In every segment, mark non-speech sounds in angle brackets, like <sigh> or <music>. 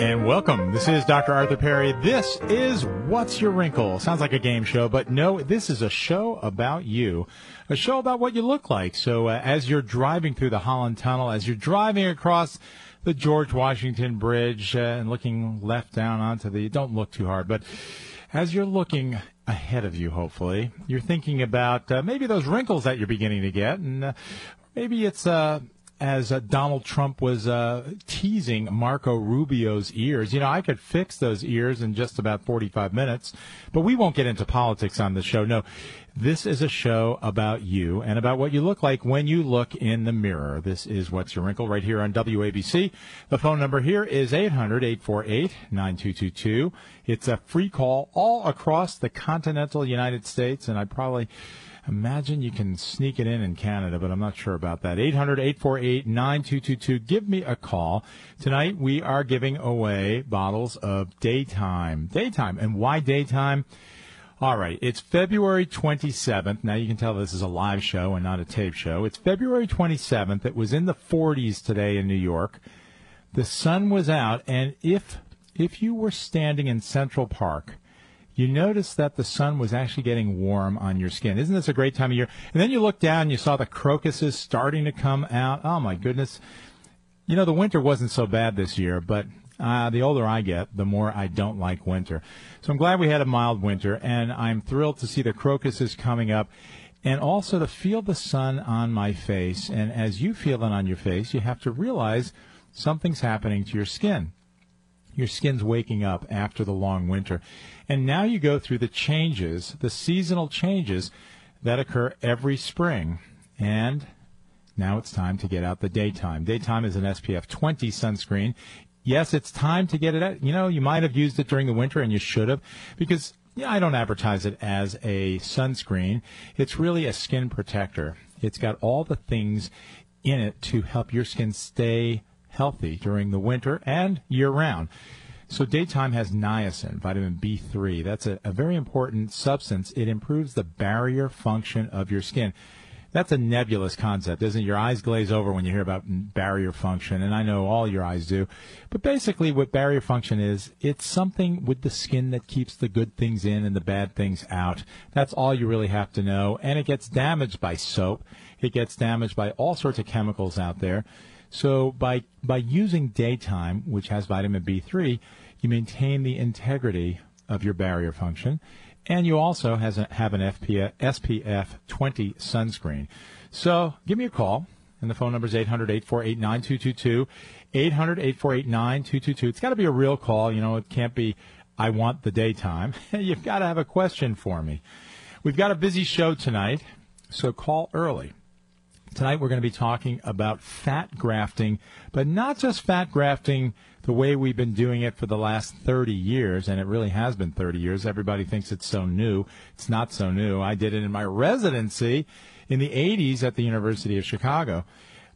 And welcome. This is Dr. Arthur Perry. This is What's Your Wrinkle? Sounds like a game show, but no, this is a show about you. A show about what you look like. So uh, as you're driving through the Holland Tunnel, as you're driving across the George Washington Bridge uh, and looking left down onto the, don't look too hard, but as you're looking ahead of you, hopefully, you're thinking about uh, maybe those wrinkles that you're beginning to get, and uh, maybe it's uh, as uh, Donald Trump was uh, teasing Marco Rubio's ears. You know, I could fix those ears in just about 45 minutes, but we won't get into politics on the show. No, this is a show about you and about what you look like when you look in the mirror. This is What's Your Wrinkle right here on WABC. The phone number here is 800-848-9222. It's a free call all across the continental United States, and I probably imagine you can sneak it in in Canada, but I'm not sure about that. 800-848-9222. Give me a call. Tonight we are giving away bottles of daytime. Daytime. And why daytime? All right. It's February 27th. Now you can tell this is a live show and not a tape show. It's February 27th. It was in the 40s today in New York. The sun was out and if if you were standing in Central Park you notice that the sun was actually getting warm on your skin. Isn't this a great time of year? And then you look down and you saw the crocuses starting to come out. Oh my goodness. You know, the winter wasn't so bad this year, but uh, the older I get, the more I don't like winter. So I'm glad we had a mild winter, and I'm thrilled to see the crocuses coming up and also to feel the sun on my face. And as you feel it on your face, you have to realize something's happening to your skin. Your skin's waking up after the long winter. And now you go through the changes, the seasonal changes that occur every spring. And now it's time to get out the daytime. Daytime is an SPF 20 sunscreen. Yes, it's time to get it out. You know, you might have used it during the winter and you should have because yeah, I don't advertise it as a sunscreen. It's really a skin protector. It's got all the things in it to help your skin stay healthy during the winter and year round. So daytime has niacin, vitamin B3. That's a, a, very important substance. It improves the barrier function of your skin. That's a nebulous concept, isn't it? Your eyes glaze over when you hear about barrier function, and I know all your eyes do. But basically, what barrier function is, it's something with the skin that keeps the good things in and the bad things out. That's all you really have to know. And it gets damaged by soap. It gets damaged by all sorts of chemicals out there. So by by using daytime, which has vitamin B3, you maintain the integrity of your barrier function, and you also has a, have an FPF, SPF 20 sunscreen. So give me a call, and the phone number is 800-848-9222, 800-848-9222. It's got to be a real call. You know, it can't be, I want the daytime. <laughs> You've got to have a question for me. We've got a busy show tonight, so call early. Tonight we're going to be talking about fat grafting, but not just fat grafting the way we've been doing it for the last 30 years, and it really has been 30 years. Everybody thinks it's so new. It's not so new. I did it in my residency in the 80s at the University of Chicago.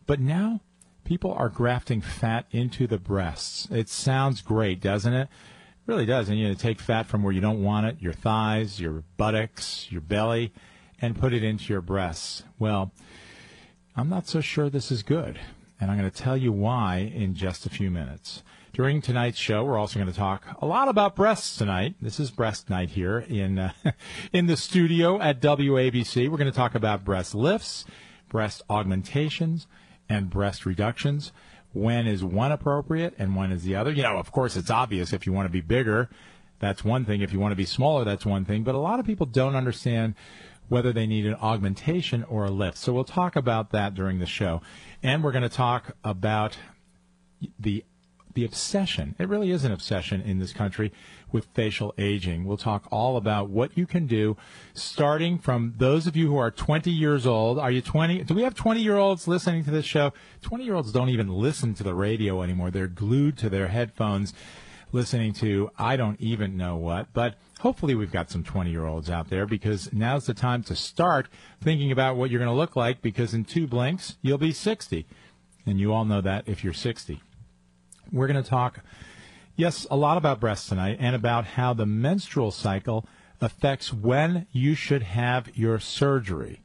But now people are grafting fat into the breasts. It sounds great, doesn't it? It really does. And you know, take fat from where you don't want it, your thighs, your buttocks, your belly, and put it into your breasts. Well, I'm not so sure this is good, and I'm going to tell you why in just a few minutes. During tonight's show, we're also going to talk a lot about breasts tonight. This is breast night here in uh, <laughs> in the studio at WABC. We're going to talk about breast lifts, breast augmentations and breast reductions. When is one appropriate and when is the other? You know, of course, it's obvious if you want to be bigger, that's one thing. If you want to be smaller, that's one thing. But a lot of people don't understand whether they need an augmentation or a lift. So we'll talk about that during the show. And we're going to talk about the the obsession. It really is an obsession in this country with facial aging. We'll talk all about what you can do starting from those of you who are 20 years old. Are you 20? Do we have 20 year olds listening to this show? 20 year olds don't even listen to the radio anymore. They're glued to their headphones listening to I don't even know what, but hopefully we've got some 20 year olds out there because now's the time to start thinking about what you're going to look like because in two blinks you'll be 60. And you all know that if you're 60. We're going to talk, yes, a lot about breasts tonight and about how the menstrual cycle affects when you should have your surgery.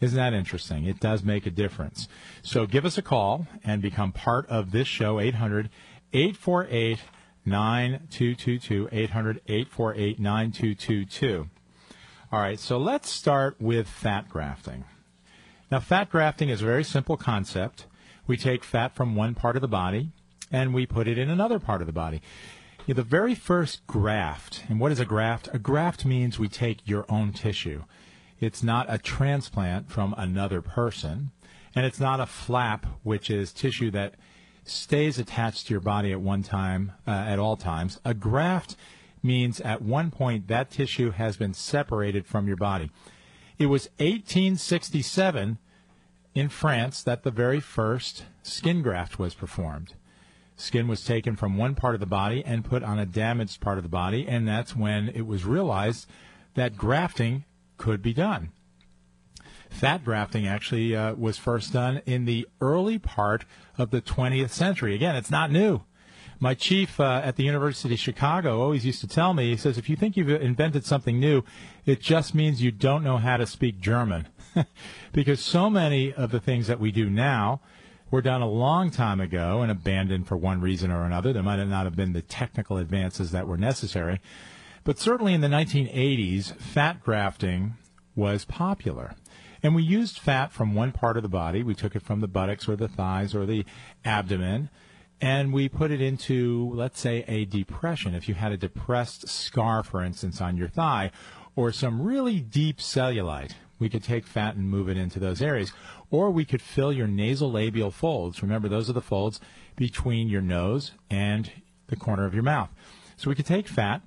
Isn't that interesting? It does make a difference. So give us a call and become part of this show, 800 848 9222. 800 848 9222. All right, so let's start with fat grafting. Now, fat grafting is a very simple concept. We take fat from one part of the body and we put it in another part of the body. Yeah, the very first graft, and what is a graft? A graft means we take your own tissue. It's not a transplant from another person, and it's not a flap, which is tissue that stays attached to your body at one time, uh, at all times. A graft means at one point that tissue has been separated from your body. It was 1867 in France that the very first skin graft was performed. Skin was taken from one part of the body and put on a damaged part of the body, and that's when it was realized that grafting could be done. Fat grafting actually uh, was first done in the early part of the 20th century. Again, it's not new. My chief uh, at the University of Chicago always used to tell me, he says, if you think you've invented something new, it just means you don't know how to speak German. <laughs> because so many of the things that we do now were done a long time ago and abandoned for one reason or another. There might not have been the technical advances that were necessary. But certainly in the 1980s, fat grafting was popular. And we used fat from one part of the body. We took it from the buttocks or the thighs or the abdomen. And we put it into, let's say, a depression. If you had a depressed scar, for instance, on your thigh, or some really deep cellulite, we could take fat and move it into those areas. Or we could fill your nasolabial folds. Remember, those are the folds between your nose and the corner of your mouth. So we could take fat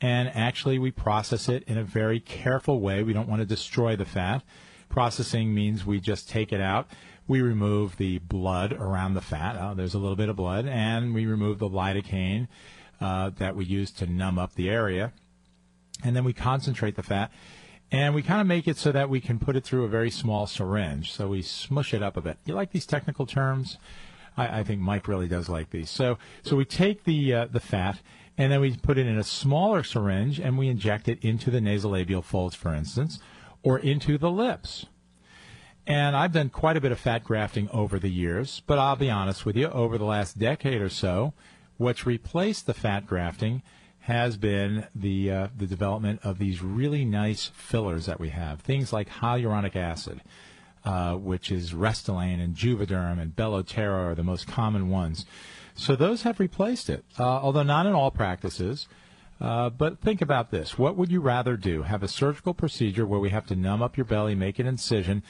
and actually we process it in a very careful way. We don't want to destroy the fat. Processing means we just take it out. We remove the blood around the fat. Oh, there's a little bit of blood. And we remove the lidocaine uh, that we use to numb up the area. And then we concentrate the fat and we kind of make it so that we can put it through a very small syringe. So we smush it up a bit. You like these technical terms? I, I think Mike really does like these. So so we take the uh, the fat and then we put it in a smaller syringe and we inject it into the nasolabial folds, for instance, or into the lips. And I've done quite a bit of fat grafting over the years, but I'll be honest with you, over the last decade or so, what's replaced the fat grafting has been the uh, the development of these really nice fillers that we have. Things like hyaluronic acid, uh, which is Restylane and Juvederm and Belotero are the most common ones. So those have replaced it, uh, although not in all practices. Uh, but think about this. What would you rather do? Have a surgical procedure where we have to numb up your belly, make an incision,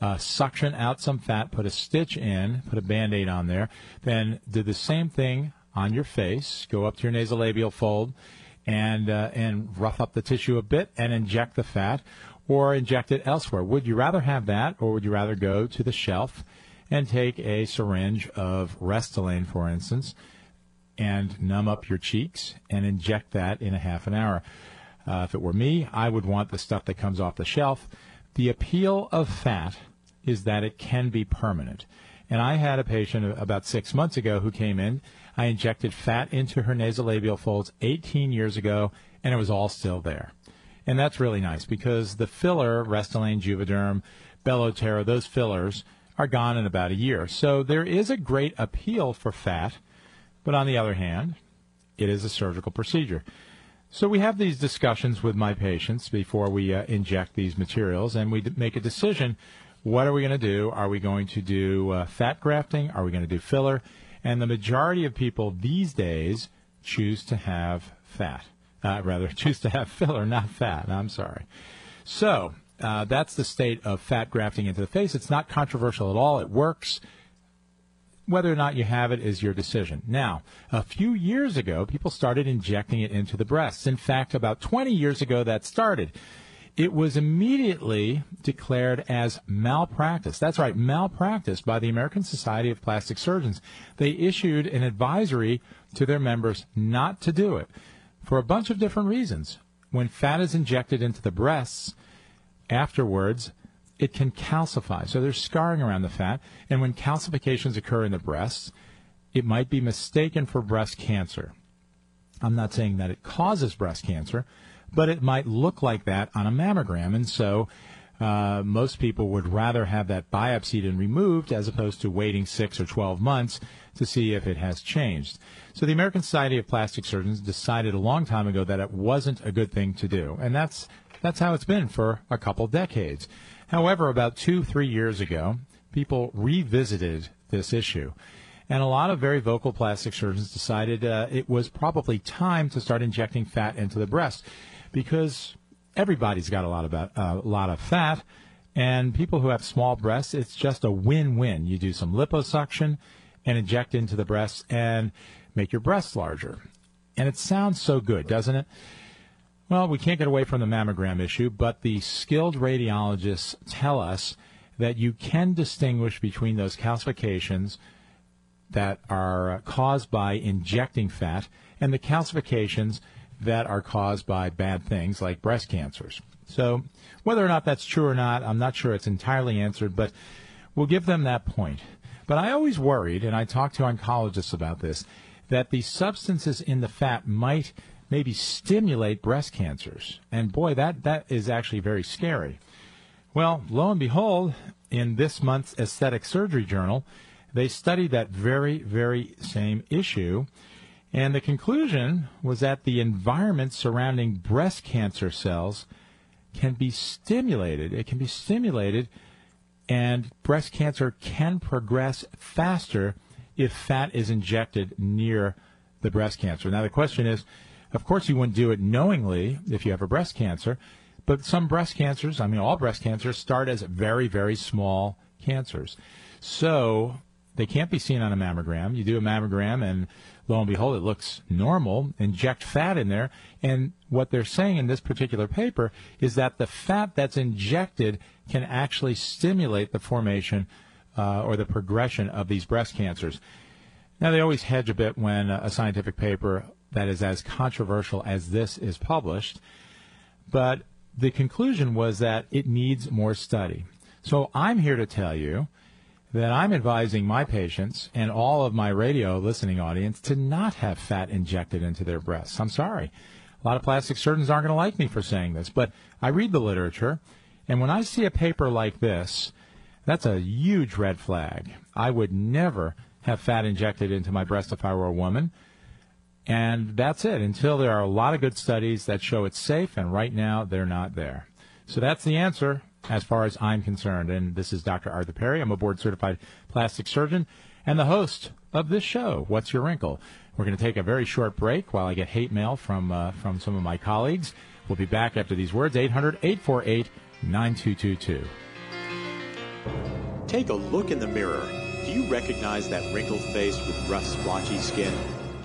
uh, suction out some fat, put a stitch in, put a band aid on there, then do the same thing on your face, go up to your nasolabial fold, and uh, and rough up the tissue a bit and inject the fat, or inject it elsewhere. Would you rather have that, or would you rather go to the shelf and take a syringe of Restylane, for instance, and numb up your cheeks and inject that in a half an hour? Uh, if it were me, I would want the stuff that comes off the shelf. The appeal of fat is that it can be permanent. And I had a patient about six months ago who came in. I injected fat into her nasolabial folds 18 years ago, and it was all still there. And that's really nice because the filler, Restylane, Juvederm, Belotero, those fillers are gone in about a year. So there is a great appeal for fat, but on the other hand, it is a surgical procedure. So we have these discussions with my patients before we uh, inject these materials, and we d- make a decision what are we going to do? Are we going to do uh, fat grafting? Are we going to do filler? And the majority of people these days choose to have fat. Uh, rather, <laughs> choose to have filler, not fat. I'm sorry. So uh, that's the state of fat grafting into the face. It's not controversial at all. It works. Whether or not you have it is your decision. Now, a few years ago, people started injecting it into the breasts. In fact, about 20 years ago, that started. It was immediately declared as malpractice. That's right, malpractice by the American Society of Plastic Surgeons. They issued an advisory to their members not to do it for a bunch of different reasons. When fat is injected into the breasts, afterwards, it can calcify. So there's scarring around the fat, and when calcifications occur in the breasts, it might be mistaken for breast cancer. I'm not saying that it causes breast cancer, but it might look like that on a mammogram, and so uh, most people would rather have that biopsied and removed as opposed to waiting six or 12 months to see if it has changed. So the American Society of Plastic Surgeons decided a long time ago that it wasn't a good thing to do, and that's that's how it's been for a couple decades. However, about two, three years ago, people revisited this issue. And a lot of very vocal plastic surgeons decided uh, it was probably time to start injecting fat into the breast because everybody's got a lot of uh, a lot of fat, and people who have small breasts, it's just a win-win. You do some liposuction and inject into the breasts and make your breasts larger, and it sounds so good, doesn't it? Well, we can't get away from the mammogram issue, but the skilled radiologists tell us that you can distinguish between those calcifications that are caused by injecting fat and the calcifications that are caused by bad things like breast cancers. So, whether or not that's true or not, I'm not sure it's entirely answered, but we'll give them that point. But I always worried, and I talked to oncologists about this, that the substances in the fat might maybe stimulate breast cancers. And boy, that, that is actually very scary. Well, lo and behold, in this month's Aesthetic Surgery Journal, they studied that very, very same issue. And the conclusion was that the environment surrounding breast cancer cells can be stimulated. It can be stimulated, and breast cancer can progress faster if fat is injected near the breast cancer. Now, the question is of course, you wouldn't do it knowingly if you have a breast cancer, but some breast cancers, I mean, all breast cancers start as very, very small cancers. So they can't be seen on a mammogram. You do a mammogram, and lo and behold, it looks normal. Inject fat in there. And what they're saying in this particular paper is that the fat that's injected can actually stimulate the formation uh, or the progression of these breast cancers. Now, they always hedge a bit when a scientific paper that is as controversial as this is published. But the conclusion was that it needs more study. So I'm here to tell you that I'm advising my patients and all of my radio listening audience to not have fat injected into their breasts. I'm sorry. A lot of plastic surgeons aren't going to like me for saying this, but I read the literature, and when I see a paper like this, that's a huge red flag. I would never have fat injected into my breast if I were a woman. And that's it until there are a lot of good studies that show it's safe, and right now they're not there. So that's the answer as far as I'm concerned. And this is Dr. Arthur Perry. I'm a board certified plastic surgeon and the host of this show, What's Your Wrinkle? We're going to take a very short break while I get hate mail from, uh, from some of my colleagues. We'll be back after these words 800 848 9222. Take a look in the mirror. Do you recognize that wrinkled face with rough, splotchy skin?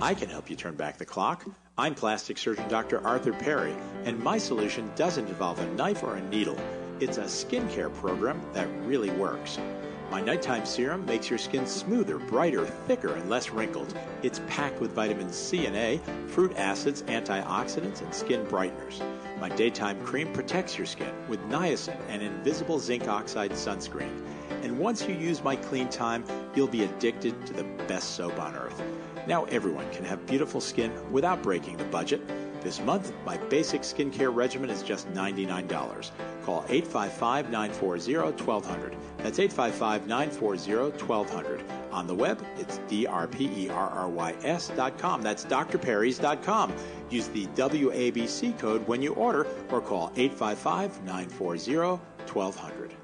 I can help you turn back the clock. I'm plastic surgeon Dr. Arthur Perry, and my solution doesn't involve a knife or a needle. It's a skincare program that really works. My nighttime serum makes your skin smoother, brighter, thicker, and less wrinkled. It's packed with vitamin C and A, fruit acids, antioxidants, and skin brighteners. My daytime cream protects your skin with niacin and invisible zinc oxide sunscreen. And once you use my clean time, you'll be addicted to the best soap on earth. Now everyone can have beautiful skin without breaking the budget. This month, my basic skincare regimen is just $99. Call 855 940 1200. That's 855 940 1200. On the web, it's drperrys.com. That's drperrys.com. Use the WABC code when you order or call 855 940 1200.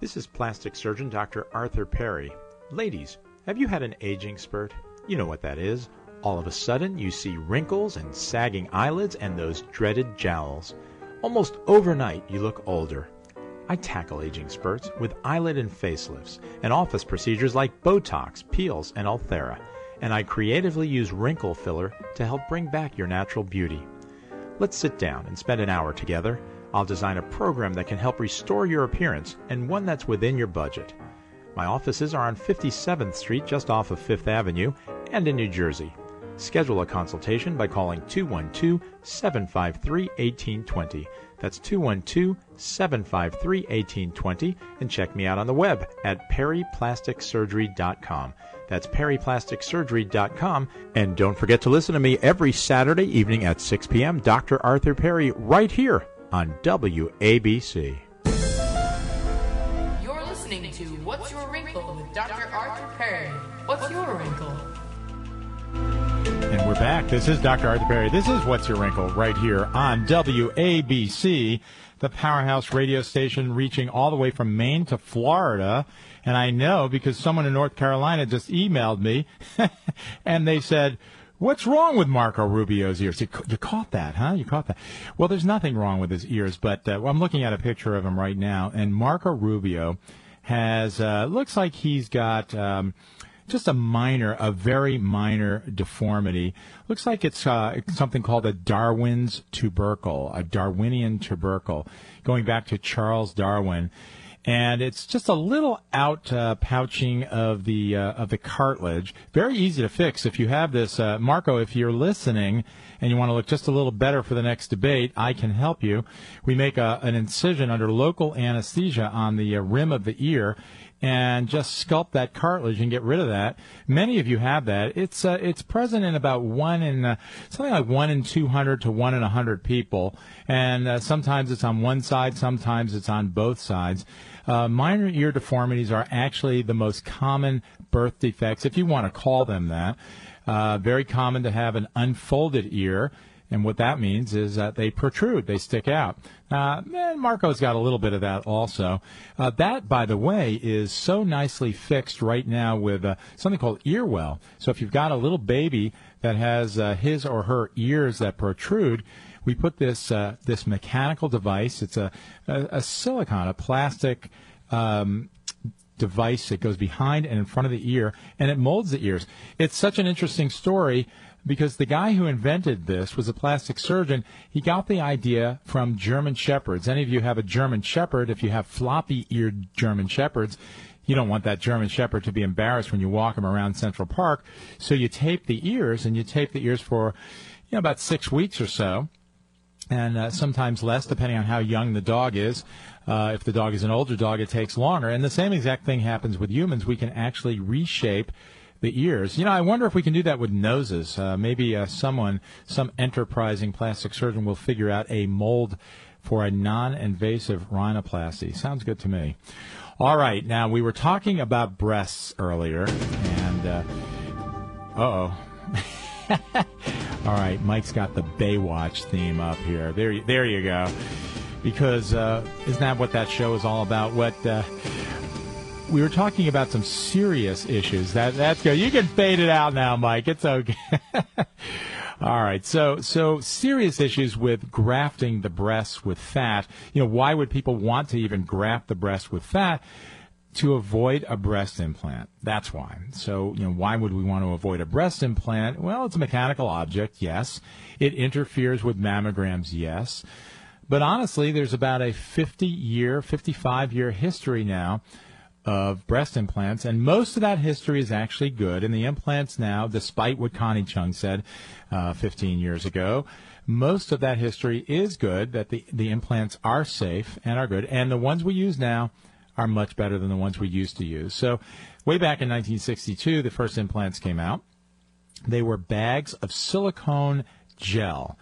This is plastic surgeon Dr. Arthur Perry. Ladies, have you had an aging spurt? You know what that is. All of a sudden, you see wrinkles and sagging eyelids and those dreaded jowls. Almost overnight, you look older. I tackle aging spurts with eyelid and facelifts and office procedures like Botox, peels, and Ulthera. And I creatively use wrinkle filler to help bring back your natural beauty. Let's sit down and spend an hour together. I'll design a program that can help restore your appearance and one that's within your budget. My offices are on 57th Street, just off of Fifth Avenue, and in New Jersey. Schedule a consultation by calling 212 753 1820. That's 212 753 1820. And check me out on the web at perryplasticsurgery.com. That's perryplasticsurgery.com. And don't forget to listen to me every Saturday evening at 6 p.m. Dr. Arthur Perry, right here on WABC. You're listening to What's Your Wrinkle with Dr. Arthur Perry. What's your wrinkle? And we're back. This is Dr. Arthur Perry. This is What's Your Wrinkle right here on WABC, the powerhouse radio station reaching all the way from Maine to Florida. And I know because someone in North Carolina just emailed me <laughs> and they said, What's wrong with Marco Rubio's ears? You, you, caught that, huh? You caught that. Well, there's nothing wrong with his ears, but uh, I'm looking at a picture of him right now, and Marco Rubio has uh, looks like he's got um, just a minor, a very minor deformity. Looks like it's uh, something called a Darwin's tubercle, a Darwinian tubercle, going back to Charles Darwin and it's just a little out uh, pouching of the uh, of the cartilage. Very easy to fix if you have this, uh, Marco. If you're listening and you want to look just a little better for the next debate, I can help you. We make a, an incision under local anesthesia on the uh, rim of the ear. And just sculpt that cartilage and get rid of that. Many of you have that. It's uh, it's present in about one in uh, something like one in two hundred to one in a hundred people, and sometimes it's on one side, sometimes it's on both sides. Uh, minor ear deformities are actually the most common birth defects, if you want to call them that. Uh, very common to have an unfolded ear. And what that means is that they protrude, they stick out. Uh, and Marco's got a little bit of that also. Uh, that, by the way, is so nicely fixed right now with uh, something called Earwell. So if you've got a little baby that has uh, his or her ears that protrude, we put this uh, this mechanical device. It's a a, a silicon, a plastic. Um, device that goes behind and in front of the ear and it molds the ears. It's such an interesting story because the guy who invented this was a plastic surgeon. He got the idea from German shepherds. Any of you have a German shepherd? If you have floppy eared German shepherds, you don't want that German shepherd to be embarrassed when you walk him around Central Park. So you tape the ears and you tape the ears for you know about 6 weeks or so and uh, sometimes less, depending on how young the dog is. Uh, if the dog is an older dog, it takes longer. And the same exact thing happens with humans. We can actually reshape the ears. You know, I wonder if we can do that with noses. Uh, maybe uh, someone, some enterprising plastic surgeon, will figure out a mold for a non-invasive rhinoplasty. Sounds good to me. All right, now we were talking about breasts earlier, and uh oh. <laughs> All right, Mike's got the Baywatch theme up here. There, there you go. Because uh, isn't that what that show is all about? What uh, we were talking about some serious issues. That that's good. You can fade it out now, Mike. It's okay. <laughs> All right. So, so serious issues with grafting the breasts with fat. You know, why would people want to even graft the breast with fat? To avoid a breast implant. That's why. So, you know, why would we want to avoid a breast implant? Well, it's a mechanical object, yes. It interferes with mammograms, yes. But honestly, there's about a 50 year, 55 year history now of breast implants, and most of that history is actually good. And the implants now, despite what Connie Chung said uh, 15 years ago, most of that history is good. That the the implants are safe and are good, and the ones we use now are much better than the ones we used to use. So, way back in 1962, the first implants came out. They were bags of silicone gel.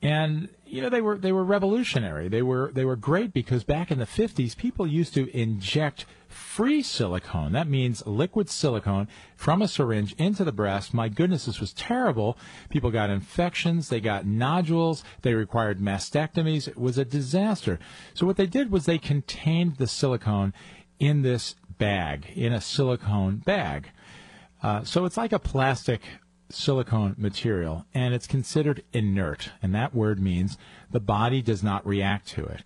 And you know they were they were revolutionary. They were they were great because back in the 50s people used to inject free silicone. That means liquid silicone from a syringe into the breast. My goodness, this was terrible. People got infections, they got nodules, they required mastectomies. It was a disaster. So what they did was they contained the silicone in this bag, in a silicone bag. Uh, so it's like a plastic silicone material, and it's considered inert. And that word means the body does not react to it.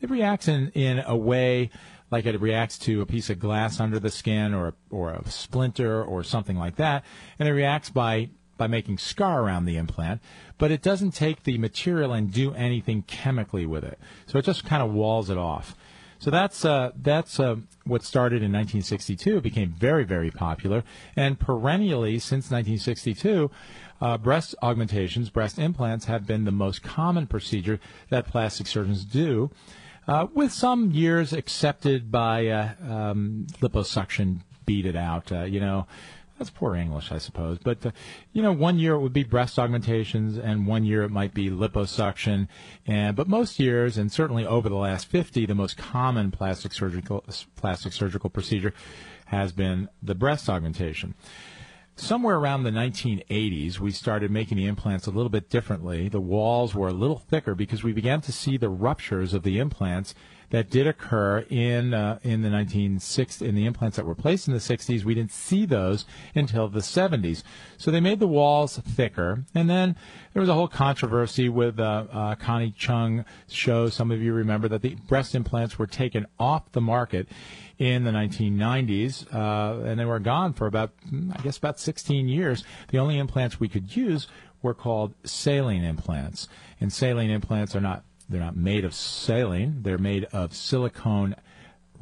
It reacts in, in a way like it reacts to a piece of glass under the skin or, or a splinter or something like that. And it reacts by, by making scar around the implant, but it doesn't take the material and do anything chemically with it. So it just kind of walls it off. So that's uh, that's uh, what started in 1962. It became very very popular, and perennially since 1962, uh, breast augmentations, breast implants have been the most common procedure that plastic surgeons do. Uh, with some years accepted by uh, um, liposuction, beat it out. Uh, you know, that's poor English, I suppose. But, uh, you know, one year it would be breast augmentations and one year it might be liposuction. And, but most years, and certainly over the last 50, the most common plastic surgical, plastic surgical procedure has been the breast augmentation. Somewhere around the 1980s, we started making the implants a little bit differently. The walls were a little thicker because we began to see the ruptures of the implants that did occur in uh, in the 1960s in the implants that were placed in the 60s. We didn't see those until the 70s. So they made the walls thicker, and then there was a whole controversy with uh, uh, Connie Chung show. Some of you remember that the breast implants were taken off the market in the 1990s, uh, and they were gone for about, I guess, about 16 years. The only implants we could use were called saline implants, and saline implants are not they're not made of saline. They're made of silicone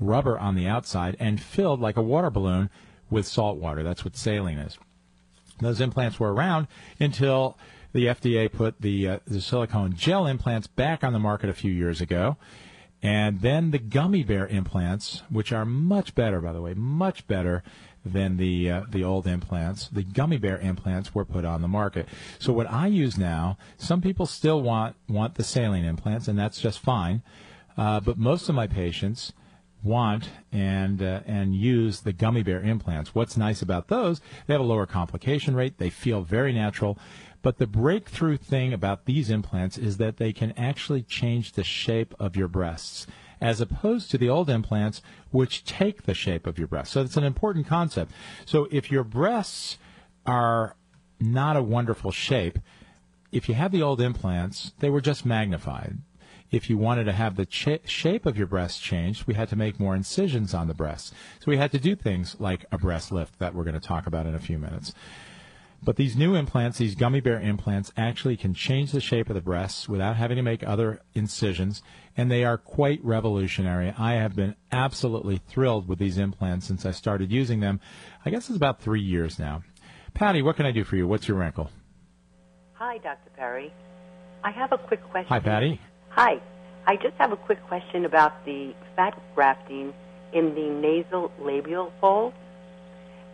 rubber on the outside and filled like a water balloon with salt water. That's what saline is. Those implants were around until the FDA put the uh, the silicone gel implants back on the market a few years ago. And then the gummy bear implants, which are much better, by the way, much better than the uh, the old implants. The gummy bear implants were put on the market. So what I use now, some people still want want the saline implants, and that's just fine. Uh, but most of my patients want and uh, and use the gummy bear implants. What's nice about those? They have a lower complication rate. They feel very natural. But the breakthrough thing about these implants is that they can actually change the shape of your breasts as opposed to the old implants, which take the shape of your breasts. So it's an important concept. So if your breasts are not a wonderful shape, if you have the old implants, they were just magnified. If you wanted to have the ch- shape of your breast changed, we had to make more incisions on the breasts. So we had to do things like a breast lift that we're going to talk about in a few minutes. But these new implants, these gummy bear implants, actually can change the shape of the breasts without having to make other incisions, and they are quite revolutionary. I have been absolutely thrilled with these implants since I started using them. I guess it's about three years now. Patty, what can I do for you? What's your wrinkle? Hi, Dr. Perry. I have a quick question. Hi, Patty. Hi. I just have a quick question about the fat grafting in the nasal labial fold.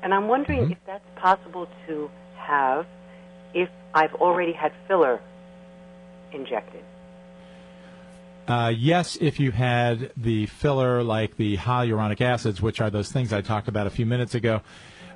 And I'm wondering Mm-hmm. if that's possible to have if I've already had filler injected. Uh, yes, if you had the filler like the hyaluronic acids, which are those things I talked about a few minutes ago,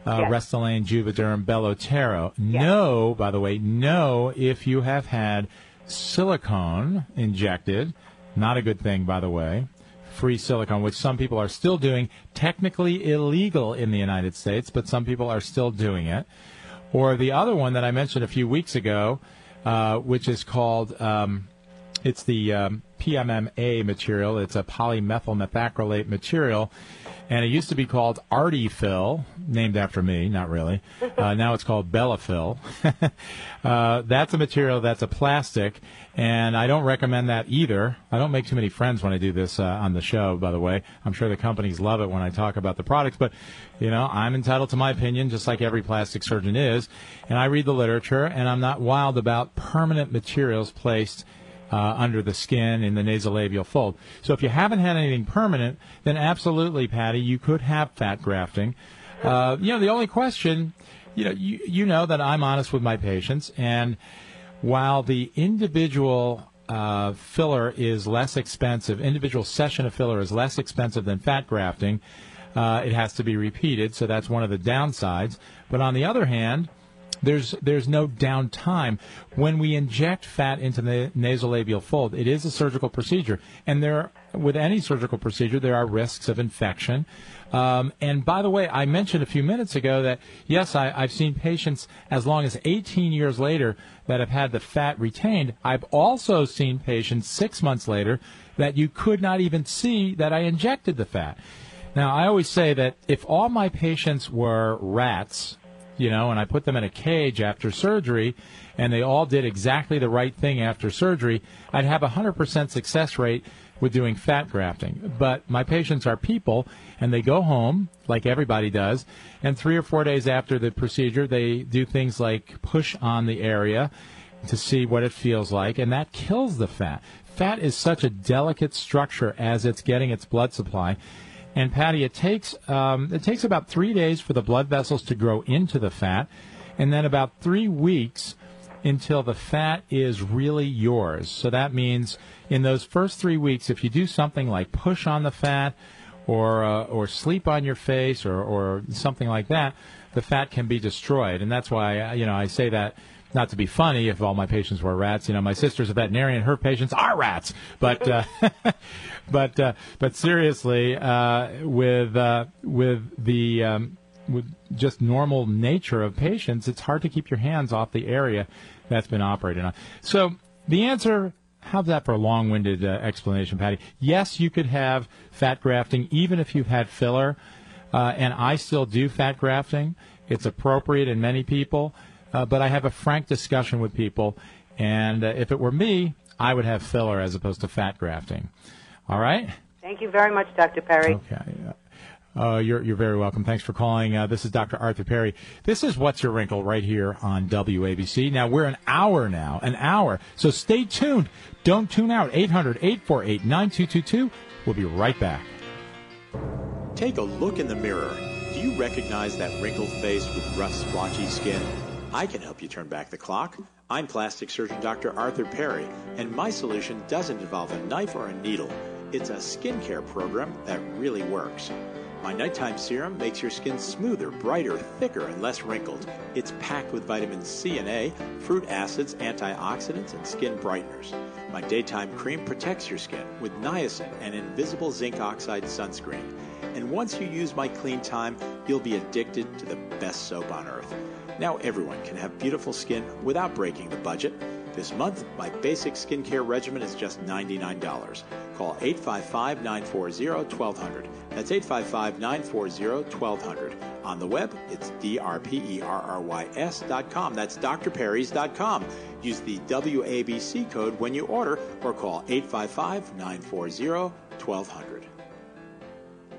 uh, Yes. Restylane, Juvederm, Belotero. No, by the way, no if you have had silicone injected. Not a good thing, by the way. Free silicone, which some people are still doing, technically illegal in the United States, but some people are still doing it. Or the other one that I mentioned a few weeks ago, uh, which is called um, it's the um, PMMA material. It's a polymethyl methacrylate material and it used to be called Artefill, named after me, not really. <laughs> Uh, now it's called Bellafill. <laughs> uh, that's a material that's a plastic, and I don't recommend that either. I don't make too many friends when I do this uh, on the show, by the way. I'm sure the companies love it when I talk about the products, but you know, I'm entitled to my opinion, just like every plastic surgeon is. And I read the literature, and I'm not wild about permanent materials placed uh, under the skin in the nasolabial fold. So if you haven't had anything permanent, then absolutely, Patty, you could have fat grafting. Uh, you know, the only question, you know, you, you know that I'm honest with my patients, and while the individual uh, filler is less expensive, individual session of filler is less expensive than fat grafting. Uh, it has to be repeated, so that's one of the downsides. But on the other hand, there's there's no downtime when we inject fat into the nasolabial fold. It is a surgical procedure, and there with any surgical procedure there are risks of infection. Um, and by the way, I mentioned a few minutes ago that yes, I, I've seen patients as long as 18 years later that have had the fat retained. I've also seen patients six months later that you could not even see that I injected the fat. Now, I always say that if all my patients were rats, you know, and I put them in a cage after surgery, and they all did exactly the right thing after surgery, I'd have a 100% success rate with doing fat grafting. But my patients are people, and they go home, like everybody does, and three or four days after the procedure, they do things like push on the area to see what it feels like, and that kills the fat. Fat is such a delicate structure as it's getting its blood supply and Patty, it takes um, it takes about three days for the blood vessels to grow into the fat, and then about three weeks until the fat is really yours. So that means in those first three weeks, if you do something like push on the fat, or uh, or sleep on your face, or or something like that, the fat can be destroyed. And that's why you know I say that not to be funny if all my patients were rats. You know, my sister's a veterinarian; her patients are rats. But uh, <laughs> but uh, but seriously, uh, with uh, with the um, with just normal nature of patients, it's hard to keep your hands off the area that's been operated on. So the answer. How's that for a long-winded uh, explanation, Patty? Yes, you could have fat grafting even if you've had filler, uh, and I still do fat grafting. It's appropriate in many people. Uh, but I have a frank discussion with people, and uh, if it were me, I would have filler as opposed to fat grafting. All right? Thank you very much, Dr. Perry. Okay. Uh, you're, you're very welcome. Thanks for calling. Uh, this is Dr. Arthur Perry. This is What's Your Wrinkle right here on WABC. Now, we're an hour now, an hour. So stay tuned. Don't tune out. 800 848 9222. We'll be right back. Take a look in the mirror. Do you recognize that wrinkled face with rough, splotchy skin? I can help you turn back the clock. I'm plastic surgeon Dr. Arthur Perry, and my solution doesn't involve a knife or a needle. It's a skincare program that really works. My nighttime serum makes your skin smoother, brighter, thicker, and less wrinkled. It's packed with vitamins C and A, fruit acids, antioxidants, and skin brighteners. My daytime cream protects your skin with niacin and invisible zinc oxide sunscreen. And once you use my clean time, you'll be addicted to the best soap on earth. Now everyone can have beautiful skin without breaking the budget. This month, my basic skincare regimen is just $99. Call 855 940 1200. That's 855 940 1200. On the web, it's drperrys.com. That's drperrys.com. Use the WABC code when you order or call 855 940 1200.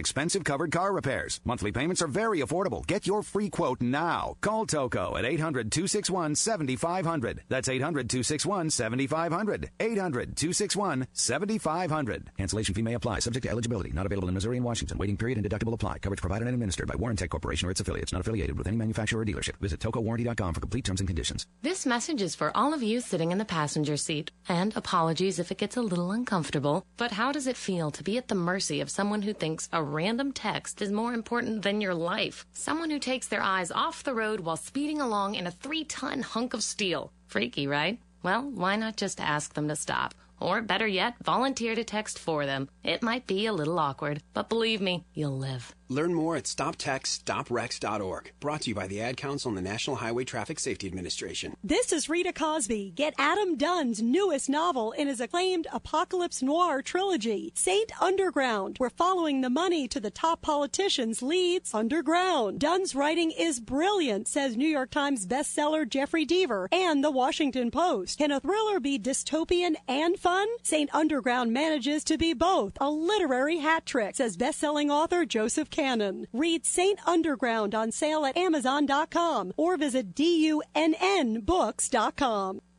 expensive covered car repairs. Monthly payments are very affordable. Get your free quote now. Call Toco at 800 261 7500. That's 800 261 7500. 800 261 7500. Cancellation fee may apply, subject to eligibility. Not available in Missouri and Washington. Waiting period and deductible apply. Coverage provided and administered by Warrantech Corporation or its affiliates. Not affiliated with any manufacturer or dealership. Visit TocoWarranty.com for complete terms and conditions. This message is for all of you sitting in the passenger seat. And apologies if it gets a little uncomfortable. But how does it feel to be at the mercy of someone who thinks a random text is more important than your life? Someone who takes their eyes off the road while speeding along in a three ton hunk of steel. Freaky, right? Well, why not just ask them to stop? Or better yet, volunteer to text for them. It might be a little awkward, but believe me, you'll live. Learn more at stoptextsstopwrecks.org. Brought to you by the Ad Council and the National Highway Traffic Safety Administration. This is Rita Cosby. Get Adam Dunn's newest novel in his acclaimed apocalypse noir trilogy, Saint Underground. We're following the money to the top politicians leads underground. Dunn's writing is brilliant, says New York Times bestseller Jeffery Deaver and the Washington Post. Can a thriller be dystopian and fun? Saint Underground manages to be both. A literary hat trick, says bestselling author Joseph Read Saint Underground on sale at Amazon.com or visit DUNNBooks.com.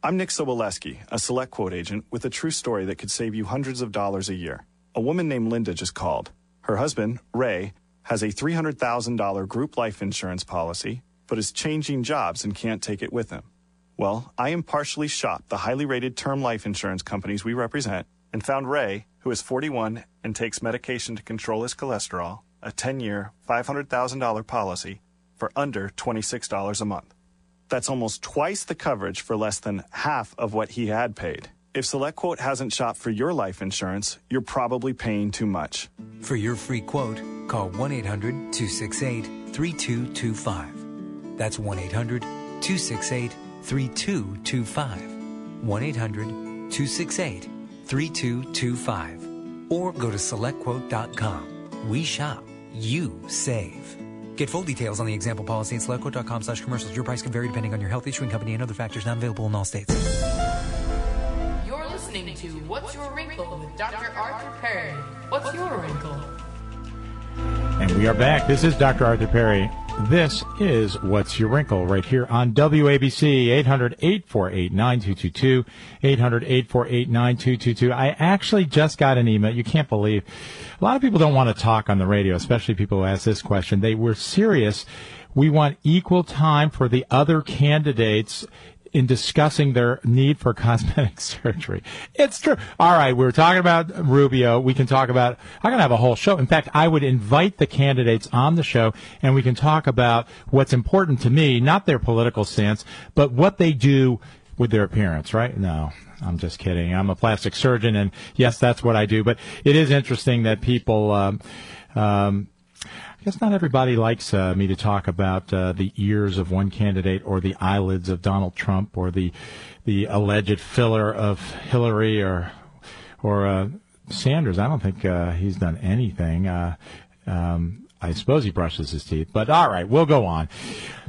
I'm Nick Soboleski, a select quote agent with a true story that could save you hundreds of dollars a year. A woman named Linda just called. Her husband, Ray, has a $300,000 group life insurance policy, but is changing jobs and can't take it with him. Well, I impartially shopped the highly rated term life insurance companies we represent and found Ray, who is 41 and takes medication to control his cholesterol, a 10 year, $500,000 policy for under $26 a month. That's almost twice the coverage for less than half of what he had paid. If SelectQuote hasn't shopped for your life insurance, you're probably paying too much. For your free quote, call 1 800 268 3225. That's 1 800 268 3225. 1 800 268 3225. Or go to selectquote.com. We shop, you save. Get full details on the example policy at selectquote.com slash commercials. Your price can vary depending on your health issuing company and other factors not available in all states. You're listening to What's Your Wrinkle with Dr. Arthur Perry. What's your wrinkle? And we are back. This is Dr. Arthur Perry. This is What's Your Wrinkle right here on WABC 800 848 9222. 800 848 9222. I actually just got an email. You can't believe. A lot of people don't want to talk on the radio, especially people who ask this question. They were serious. We want equal time for the other candidates in discussing their need for cosmetic <laughs> surgery. It's true. All right, we were talking about Rubio. We can talk about. I'm to have a whole show. In fact, I would invite the candidates on the show, and we can talk about what's important to me, not their political stance, but what they do with their appearance. Right? No. I'm just kidding. I'm a plastic surgeon, and yes, that's what I do. But it is interesting that people um, um, I guess not everybody likes uh, me to talk about uh, the ears of one candidate or the eyelids of Donald Trump or the the alleged filler of Hillary or or uh, Sanders. I don't think uh, he's done anything. Uh, um, I suppose he brushes his teeth, but all right, we'll go on.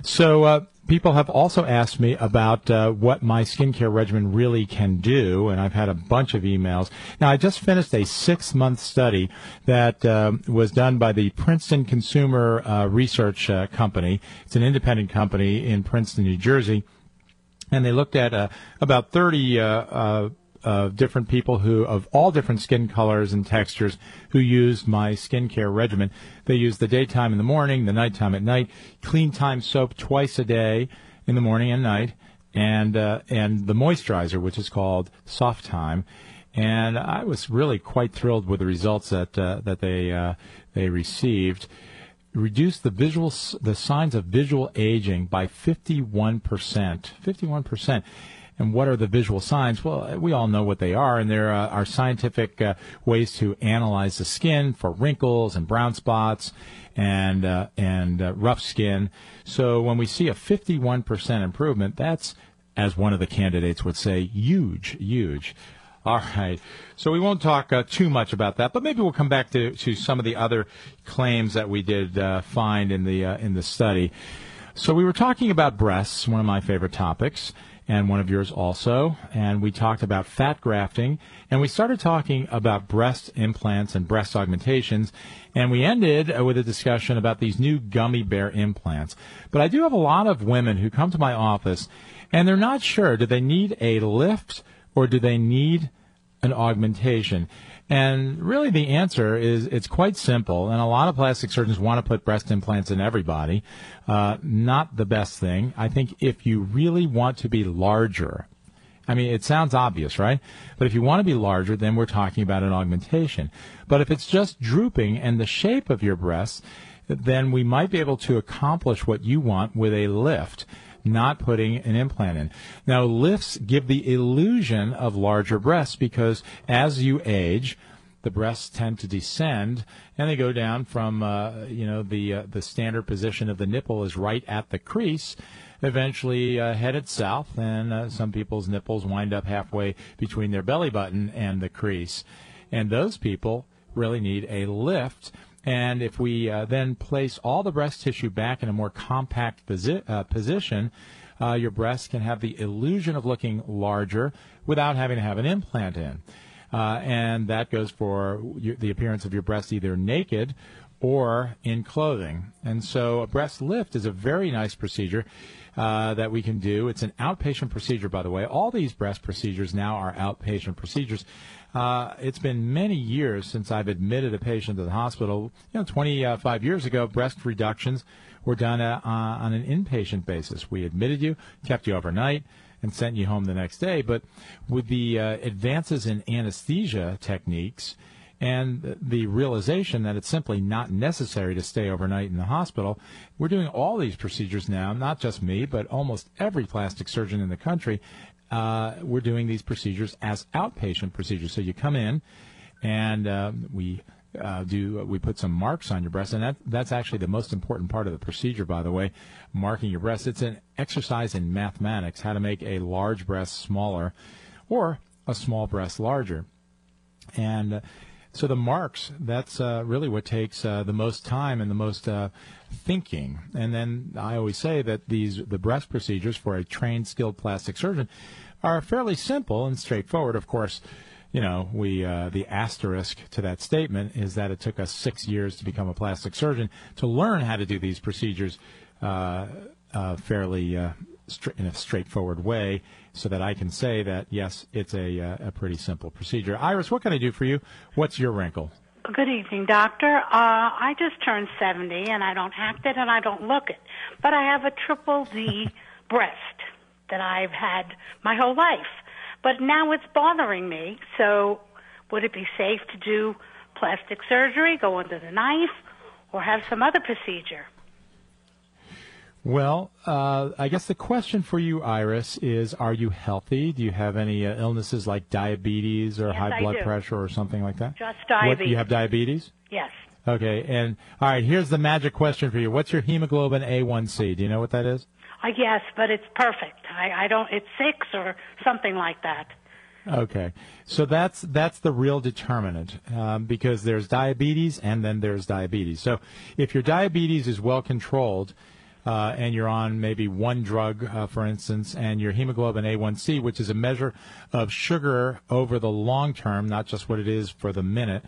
So uh, people have also asked me about uh, what my skincare regimen really can do, and I've had a bunch of emails. Now, I just finished a six month study that uh, was done by the Princeton Consumer uh, Research uh, Company. It's an independent company in Princeton, New Jersey. And they looked at uh, about 30 uh, different people who, of all different skin colors and textures, who used my skincare regimen. They used the daytime in the morning, the nighttime at night, clean time soap twice a day in the morning and night, and uh, and the moisturizer, which is called Soft Time. And I was really quite thrilled with the results that uh, that they uh, they received. Reduced the visual the signs of visual aging by 51 percent. 51 percent. And what are the visual signs? Well, we all know what they are, and there uh, are scientific uh, ways to analyze the skin for wrinkles and brown spots and uh, and uh, rough skin. So when we see a 51% improvement, that's, as one of the candidates would say, huge, huge. All right. So we won't talk uh, too much about that, but maybe we'll come back to, to some of the other claims that we did uh, find in the uh, in the study. So we were talking about breasts, one of my favorite topics, and one of yours also. And we talked about fat grafting, and we started talking about breast implants and breast augmentations. And we ended uh, with a discussion about these new gummy bear implants. But I do have a lot of women who come to my office, and they're not sure do they need a lift or do they need an augmentation? And really, the answer is it's quite simple. And a lot of plastic surgeons want to put breast implants in everybody. Uh, not the best thing. I think if you really want to be larger, I mean, it sounds obvious, right? But if you want to be larger, then we're talking about an augmentation. But if it's just drooping and the shape of your breasts, then we might be able to accomplish what you want with a lift not putting an implant in. Now, lifts give the illusion of larger breasts because as you age, the breasts tend to descend and they go down from uh, you know the uh, the standard position of the nipple is right at the crease eventually uh, headed south and uh, some people's nipples wind up halfway between their belly button and the crease and those people really need a lift and if we uh, then place all the breast tissue back in a more compact posi- uh, position, uh, your breast can have the illusion of looking larger without having to have an implant in. Uh, and that goes for your, the appearance of your breast either naked or in clothing. And so a breast lift is a very nice procedure. Uh, that we can do. It's an outpatient procedure, by the way. All these breast procedures now are outpatient procedures. Uh, it's been many years since I've admitted a patient to the hospital. You know, 25 years ago, breast reductions were done uh, on an inpatient basis. We admitted you, kept you overnight, and sent you home the next day. But with the uh, advances in anesthesia techniques and the realization that it's simply not necessary to stay overnight in the hospital, we're doing all these procedures now, not just me, but almost every plastic surgeon in the country uh, we're doing these procedures as outpatient procedures. So you come in, and uh, we uh, do we put some marks on your breast, and that that's actually the most important part of the procedure. By the way, marking your breast. It's an exercise in mathematics how to make a large breast smaller, or a small breast larger, and. Uh, so the marks, that's uh, really what takes uh, the most time and the most uh, thinking. And then I always say that these the breast procedures for a trained, skilled plastic surgeon are fairly simple and straightforward. Of course, you know, we uh, the asterisk to that statement is that it took us six years to become a plastic surgeon to learn how to do these procedures uh, uh, fairly uh, in a straightforward way, so that I can say that yes, it's a uh, a pretty simple procedure. Iris, what can I do for you? What's your wrinkle? Good evening, doctor. Uh, I just turned 70 and I don't act it and I don't look it, but I have a triple D <laughs> breast that I've had my whole life. But now it's bothering me. So would it be safe to do plastic surgery, go under the knife, or have some other procedure? Well, uh, I guess the question for you, Iris, is: Are you healthy? Do you have any uh, illnesses like diabetes or yes, high I blood do. pressure or something like that? Just diabetes. What, you have diabetes? Yes. Okay, and all right. Here's the magic question for you: What's your hemoglobin A1C? Do you know what that is? I guess, but it's perfect. I, I don't. It's six or something like that. Okay, so that's that's the real determinant um, because there's diabetes and then there's diabetes. So if your diabetes is well controlled. Uh, and you're on maybe one drug, uh, for instance, and your hemoglobin A1C, which is a measure of sugar over the long term, not just what it is for the minute.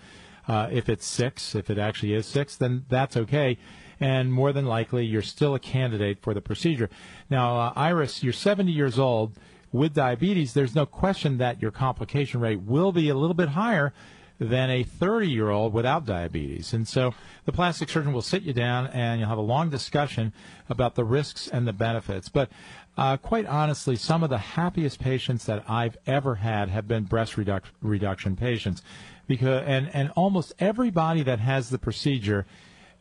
Uh, if it's six, if it actually is six, then that's okay and more than likely you're still a candidate for the procedure. Now, uh, Iris, you're 70 years old with diabetes. There's no question that your complication rate will be a little bit higher than a 30 year old without diabetes. And so the plastic surgeon will sit you down and you'll have a long discussion about the risks and the benefits. But uh, quite honestly, some of the happiest patients that I've ever had have been breast reduc- reduction patients. Because, and, and almost everybody that has the procedure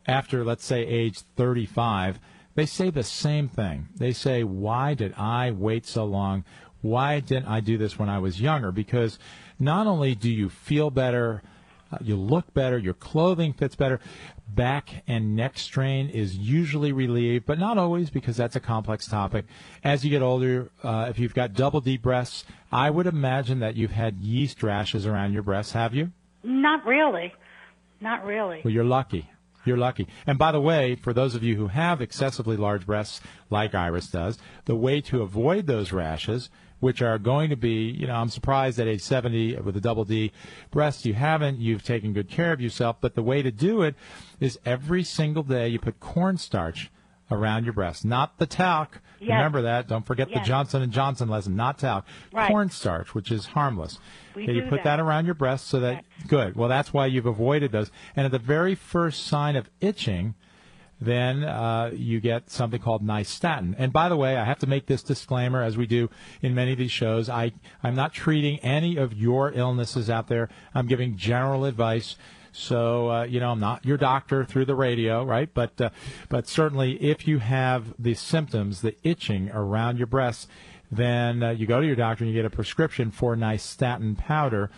after, let's say, age 35, they say the same thing. They say, Why did I wait so long? Why didn't I do this when I was younger? Because not only do you feel better, uh, you look better, your clothing fits better, back and neck strain is usually relieved, but not always because that's a complex topic. As you get older, uh, if you've got double D breasts, I would imagine that you've had yeast rashes around your breasts, have you? Not really. Not really. Well, you're lucky. You're lucky. And by the way, for those of you who have excessively large breasts, like Iris does, the way to avoid those rashes, which are going to be, you know, I'm surprised at age 70 with a double D breast you haven't, you've taken good care of yourself, but the way to do it is every single day you put cornstarch around your breast, not the talc. Yes. Remember that. Don't forget Yes. the Johnson and Johnson lesson, not talc. Right. Cornstarch, which is harmless. We you put that. that. around your breast so that good. Well, that's why you've avoided those. And at the very first sign of itching, then uh, you get something called nystatin. And by the way, I have to make this disclaimer, as we do in many of these shows. I I'm not treating any of your illnesses out there. I'm giving general advice. So uh, you know, I'm not your doctor through the radio, right? But uh, but certainly, if you have the symptoms, the itching around your breasts, then uh, you go to your doctor and you get a prescription for nystatin powder.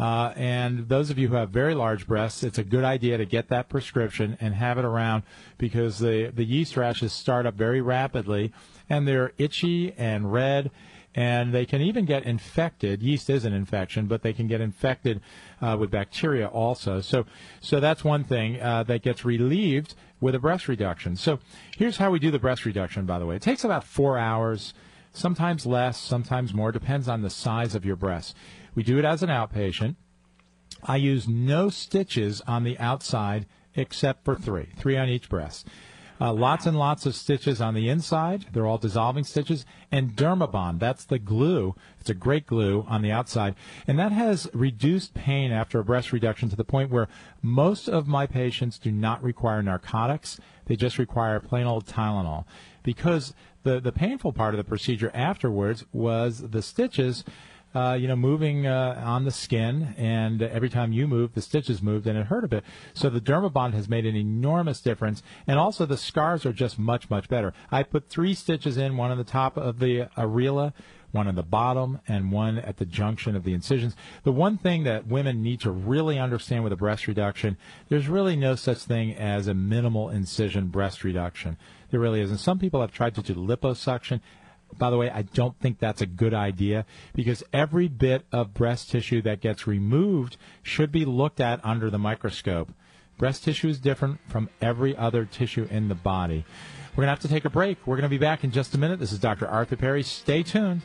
Uh, and those of you who have very large breasts, it's a good idea to get that prescription and have it around because the, the yeast rashes start up very rapidly and they're itchy and red and they can even get infected. Yeast is an infection, but they can get infected uh, with bacteria also. So, so that's one thing uh, that gets relieved with a breast reduction. So here's how we do the breast reduction, by the way. It takes about four hours, sometimes less, sometimes more, depends on the size of your breast. We do it as an outpatient. I use no stitches on the outside except for three, three on each breast. Uh, lots and lots of stitches on the inside. They're all dissolving stitches. And Dermabond, that's the glue. It's a great glue on the outside. And that has reduced pain after a breast reduction to the point where most of my patients do not require narcotics. They just require plain old Tylenol. Because the, the painful part of the procedure afterwards was the stitches uh, you know, moving uh, on the skin, and every time you move, the stitches moved, and it hurt a bit. So the Dermabond has made an enormous difference, and also the scars are just much, much better. I put three stitches in, one on the top of the areola, one on the bottom, and one at the junction of the incisions. The one thing that women need to really understand with a breast reduction, there's really no such thing as a minimal incision breast reduction. There really isn't. Some people have tried to do liposuction. By the way, I don't think that's a good idea because every bit of breast tissue that gets removed should be looked at under the microscope. Breast tissue is different from every other tissue in the body. We're going to have to take a break. We're going to be back in just a minute. This is Dr. Arthur Perry. Stay tuned.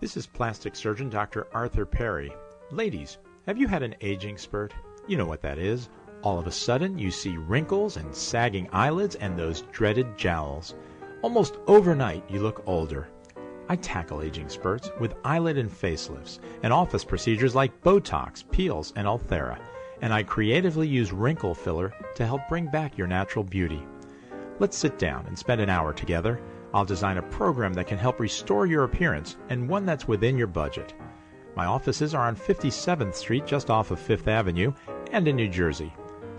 This is plastic surgeon Dr. Arthur Perry. Ladies, have you had an aging spurt? You know what that is. All of a sudden, you see wrinkles and sagging eyelids and those dreaded jowls. Almost overnight, you look older. I tackle aging spurts with eyelid and facelifts and office procedures like Botox, peels, and Ulthera. And I creatively use wrinkle filler to help bring back your natural beauty. Let's sit down and spend an hour together. I'll design a program that can help restore your appearance and one that's within your budget. My offices are on 57th Street, just off of Fifth Avenue, and in New Jersey.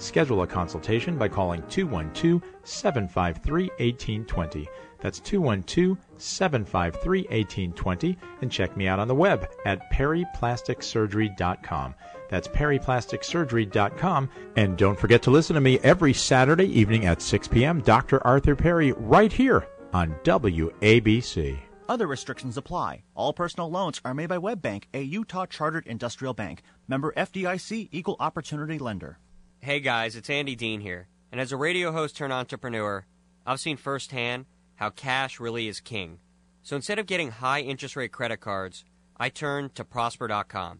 Schedule a consultation by calling 212 753 1820. That's 212 753 1820. And check me out on the web at perryplasticsurgery.com. That's perryplasticsurgery.com. And don't forget to listen to me every Saturday evening at 6 p.m. Dr. Arthur Perry, right here on WABC. Other restrictions apply. All personal loans are made by WebBank, a Utah chartered industrial bank. Member FDIC Equal Opportunity Lender. Hey guys, it's Andy Dean here. And as a radio host turned entrepreneur, I've seen firsthand how cash really is king. So instead of getting high interest rate credit cards, I turned to Prosper.com.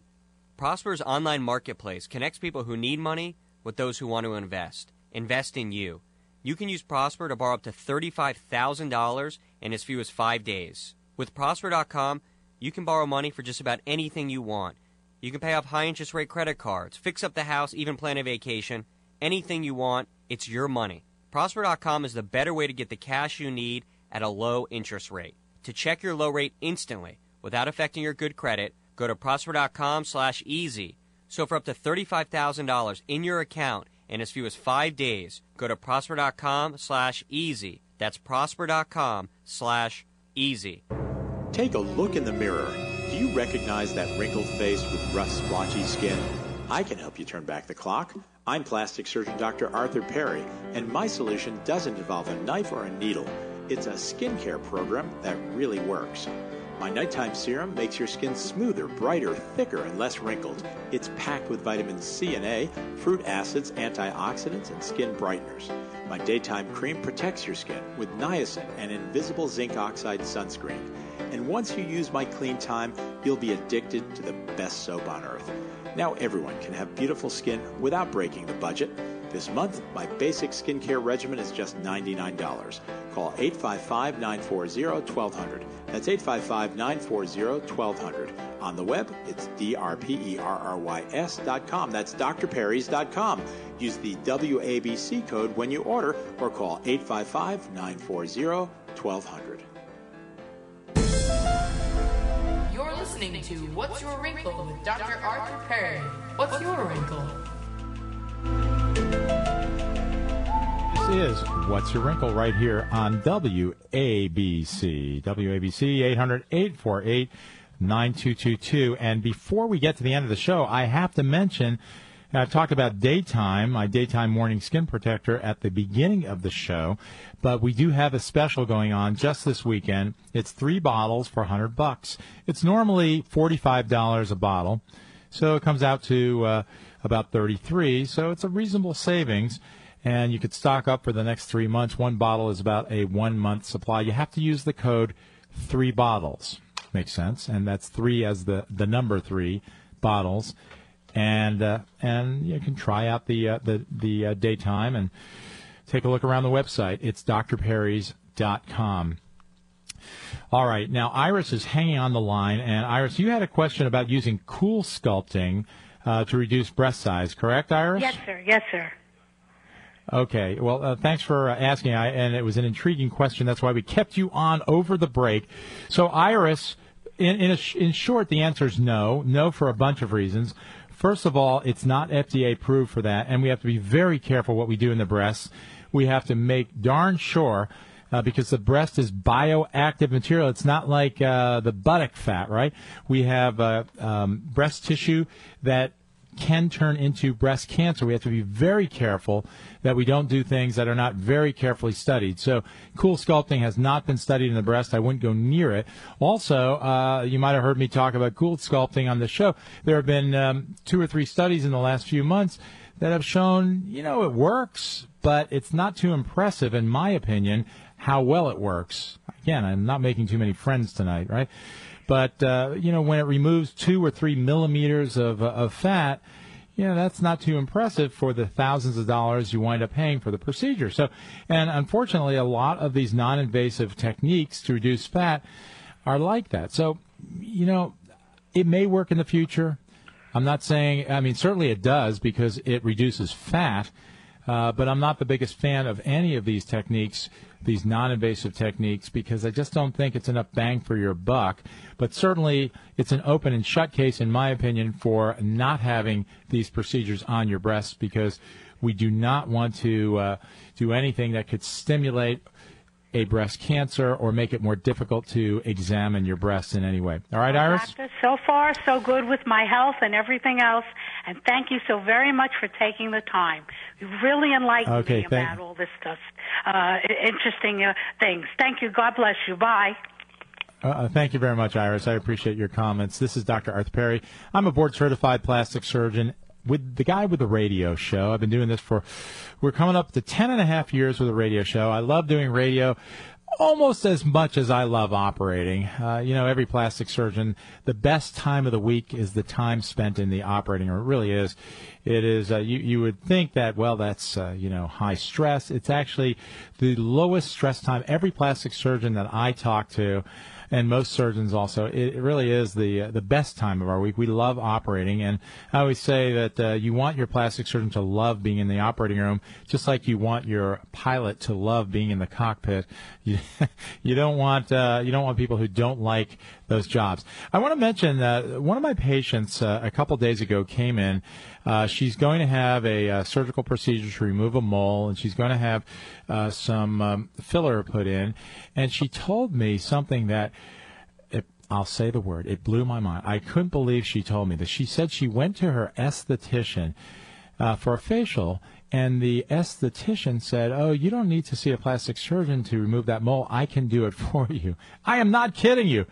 Prosper's online marketplace connects people who need money with those who want to invest. Invest in you. You can use Prosper to borrow up to $35,000 in as few as five days. With Prosper.com, you can borrow money for just about anything you want. You can pay off high interest rate credit cards, fix up the house, even plan a vacation. Anything you want, it's your money. Prosper.com is the better way to get the cash you need at a low interest rate. To check your low rate instantly without affecting your good credit, go to prosper.com slash easy. So for up to $35,000 in your account in as few as five days, go to prosper.com slash easy. That's prosper.com slash easy. Take a look in the mirror. You recognize that wrinkled face with rough, splotchy skin? I can help you turn back the clock. I'm plastic surgeon Dr. Arthur Perry, and my solution doesn't involve a knife or a needle. It's a skincare program that really works. My nighttime serum makes your skin smoother, brighter, thicker, and less wrinkled. It's packed with vitamins C and A, fruit acids, antioxidants, and skin brighteners. My daytime cream protects your skin with niacin and invisible zinc oxide sunscreen. And once you use my clean time, you'll be addicted to the best soap on earth. Now everyone can have beautiful skin without breaking the budget. This month, my basic skincare regimen is just $99. Call 855 940 1200. That's 855 940 1200. On the web, it's drperrys.com. That's drperrys.com. Use the WABC code when you order or call 855 940 1200. Listening to What's Your Wrinkle with Dr. Arthur Perry. What's your wrinkle? This is What's Your Wrinkle right here on WABC. WABC 800 848 9222. And before we get to the end of the show, I have to mention I've talked about daytime, my daytime morning skin protector at the beginning of the show, but we do have a special going on just this weekend. It's three bottles for 100 bucks. It's normally $45 a bottle, so it comes out to uh, about 33. So it's a reasonable savings, and you could stock up for the next three months. One bottle is about a one month supply. You have to use the code three bottles. Makes sense, and that's three as the the number three bottles and uh, and you can try out the uh, the the uh, daytime and take a look around the website. It's drperrys.com. All right, now Iris is hanging on the line, and Iris, you had a question about using cool sculpting uh, to reduce breast size, correct, Iris? Yes, sir. Yes, sir. Okay. Well, uh, thanks for uh, asking, I, and it was an intriguing question. That's why we kept you on over the break. So, Iris, in in, sh- in short, the answer is no. No for a bunch of reasons. First of all, it's not FDA approved for that, and we have to be very careful what we do in the breasts. We have to make darn sure. Uh, because the breast is bioactive material. It's not like uh, the buttock fat, right? We have uh, um, breast tissue that can turn into breast cancer. We have to be very careful that we don't do things that are not very carefully studied. So, cool sculpting has not been studied in the breast. I wouldn't go near it. Also, uh, you might have heard me talk about cool sculpting on the show. There have been um, two or three studies in the last few months that have shown, you know, it works, but it's not too impressive, in my opinion, how well it works. Again, I'm not making too many friends tonight, right? But uh, you know, when it removes two or three millimeters of, uh, of fat, you know, that's not too impressive for the thousands of dollars you wind up paying for the procedure. So, and unfortunately, a lot of these non-invasive techniques to reduce fat are like that. So, you know, it may work in the future. I'm not saying, I mean, certainly it does because it reduces fat, uh, but I'm not the biggest fan of any of these techniques these non-invasive techniques because I just don't think it's enough bang for your buck. But certainly, it's an open and shut case, in my opinion, for not having these procedures on your breasts because we do not want to uh, do anything that could stimulate a breast cancer or make it more difficult to examine your breasts in any way. All right, Iris? Doctor, so far, so good with my health and everything else. And thank you so very much for taking the time. You really enlightened Okay, me about all this stuff, uh, interesting uh, things. Thank you. God bless you. Bye. Uh, Uh, thank you very much, Iris. I appreciate your comments. This is Dr. Arthur Perry. I'm a board certified plastic surgeon with the guy with the radio show. I've been doing this for, we're coming up to 10 and a half years with a radio show. I love doing radio almost as much as I love operating. Uh, you know, every plastic surgeon, the best time of the week is the time spent in the operating room. It really is. It is. Uh, you you would think that well, that's uh, you know high stress. It's actually the lowest stress time. Every plastic surgeon that I talk to. And most surgeons also, it really is the uh, the best time of our week. We love operating, and I always say that uh, you want your plastic surgeon to love being in the operating room, just like you want your pilot to love being in the cockpit. <laughs> You, you don't want uh, you don't want people who don't like those jobs. I want to mention that one of my patients uh, a couple days ago came in. Uh, she's going to have a uh, surgical procedure to remove a mole, and she's going to have uh, some um, filler put in. And she told me something that it, I'll say the word. It blew my mind. I couldn't believe she told me this. She said she went to her esthetician uh, for a facial, and the esthetician said, "Oh, you don't need to see a plastic surgeon to remove that mole. I can do it <laughs> for you." I am not kidding you.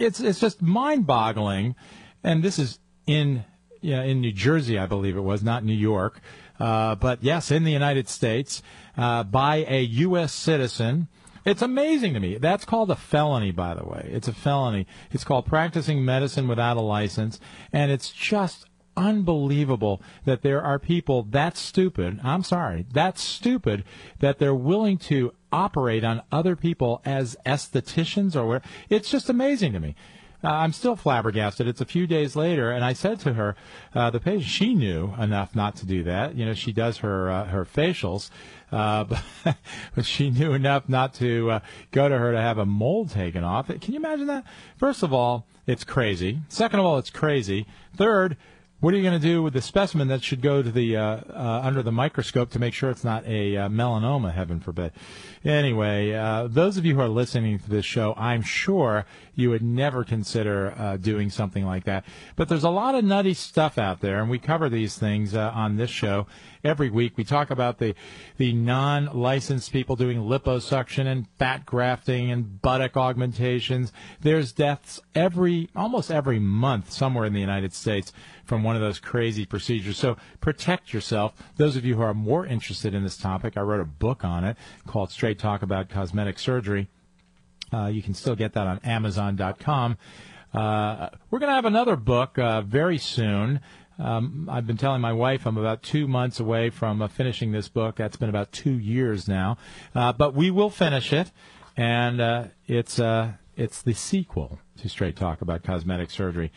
It's it's just mind-boggling, and this is in yeah, in New Jersey, I believe it was, not New York, uh, but yes, in the United States, uh, by a U.S. citizen. It's amazing to me. That's called a felony, by the way. It's a felony. It's called practicing medicine without a license, and it's just unbelievable that there are people that stupid. I'm sorry, that stupid that they're willing to operate on other people as estheticians or where. It's just amazing to me. Uh, I'm still flabbergasted. It's a few days later, and I said to her, uh, the patient, she knew enough not to do that. You know, she does her uh, her facials, uh, but, <laughs> but she knew enough not to uh, go to her to have a mold taken off. Can you imagine that? First of all, it's crazy. Second of all, it's crazy. Third, what are you going to do with the specimen that should go to the uh, uh, under the microscope to make sure it's not a uh, melanoma? Heaven forbid. Anyway, uh, those of you who are listening to this show, I'm sure you would never consider uh, doing something like that. But there's a lot of nutty stuff out there, and we cover these things uh, on this show every week. We talk about the the non-licensed people doing liposuction and fat grafting and buttock augmentations. There's deaths every almost every month somewhere in the United States from one of those crazy procedures. So protect yourself. Those of you who are more interested in this topic, I wrote a book on it called Straight Talk About Cosmetic Surgery. Uh, you can still get that on Amazon.com. Uh, we're going to have another book uh, very soon. Um, I've been telling my wife I'm about two months away from uh, finishing this book. That's been about two years now, uh, but we will finish it, and uh, it's uh, it's the sequel to Straight Talk about cosmetic surgery.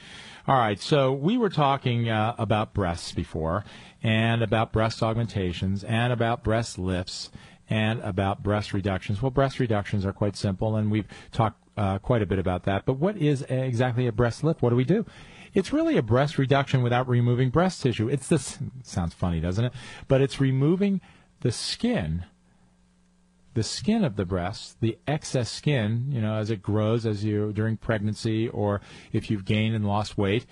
All right, so we were talking uh, about breasts before, and about breast augmentations, and about breast lifts, and about breast reductions. Well, breast reductions are quite simple, and we've talked uh, quite a bit about that. But what is exactly a breast lift? What do we do? It's really a breast reduction without removing breast tissue. It's this <laughs> sounds funny, doesn't it? But it's removing the skin the skin of the breast, the excess skin, you know, as it grows as you during pregnancy or if you've gained and lost weight,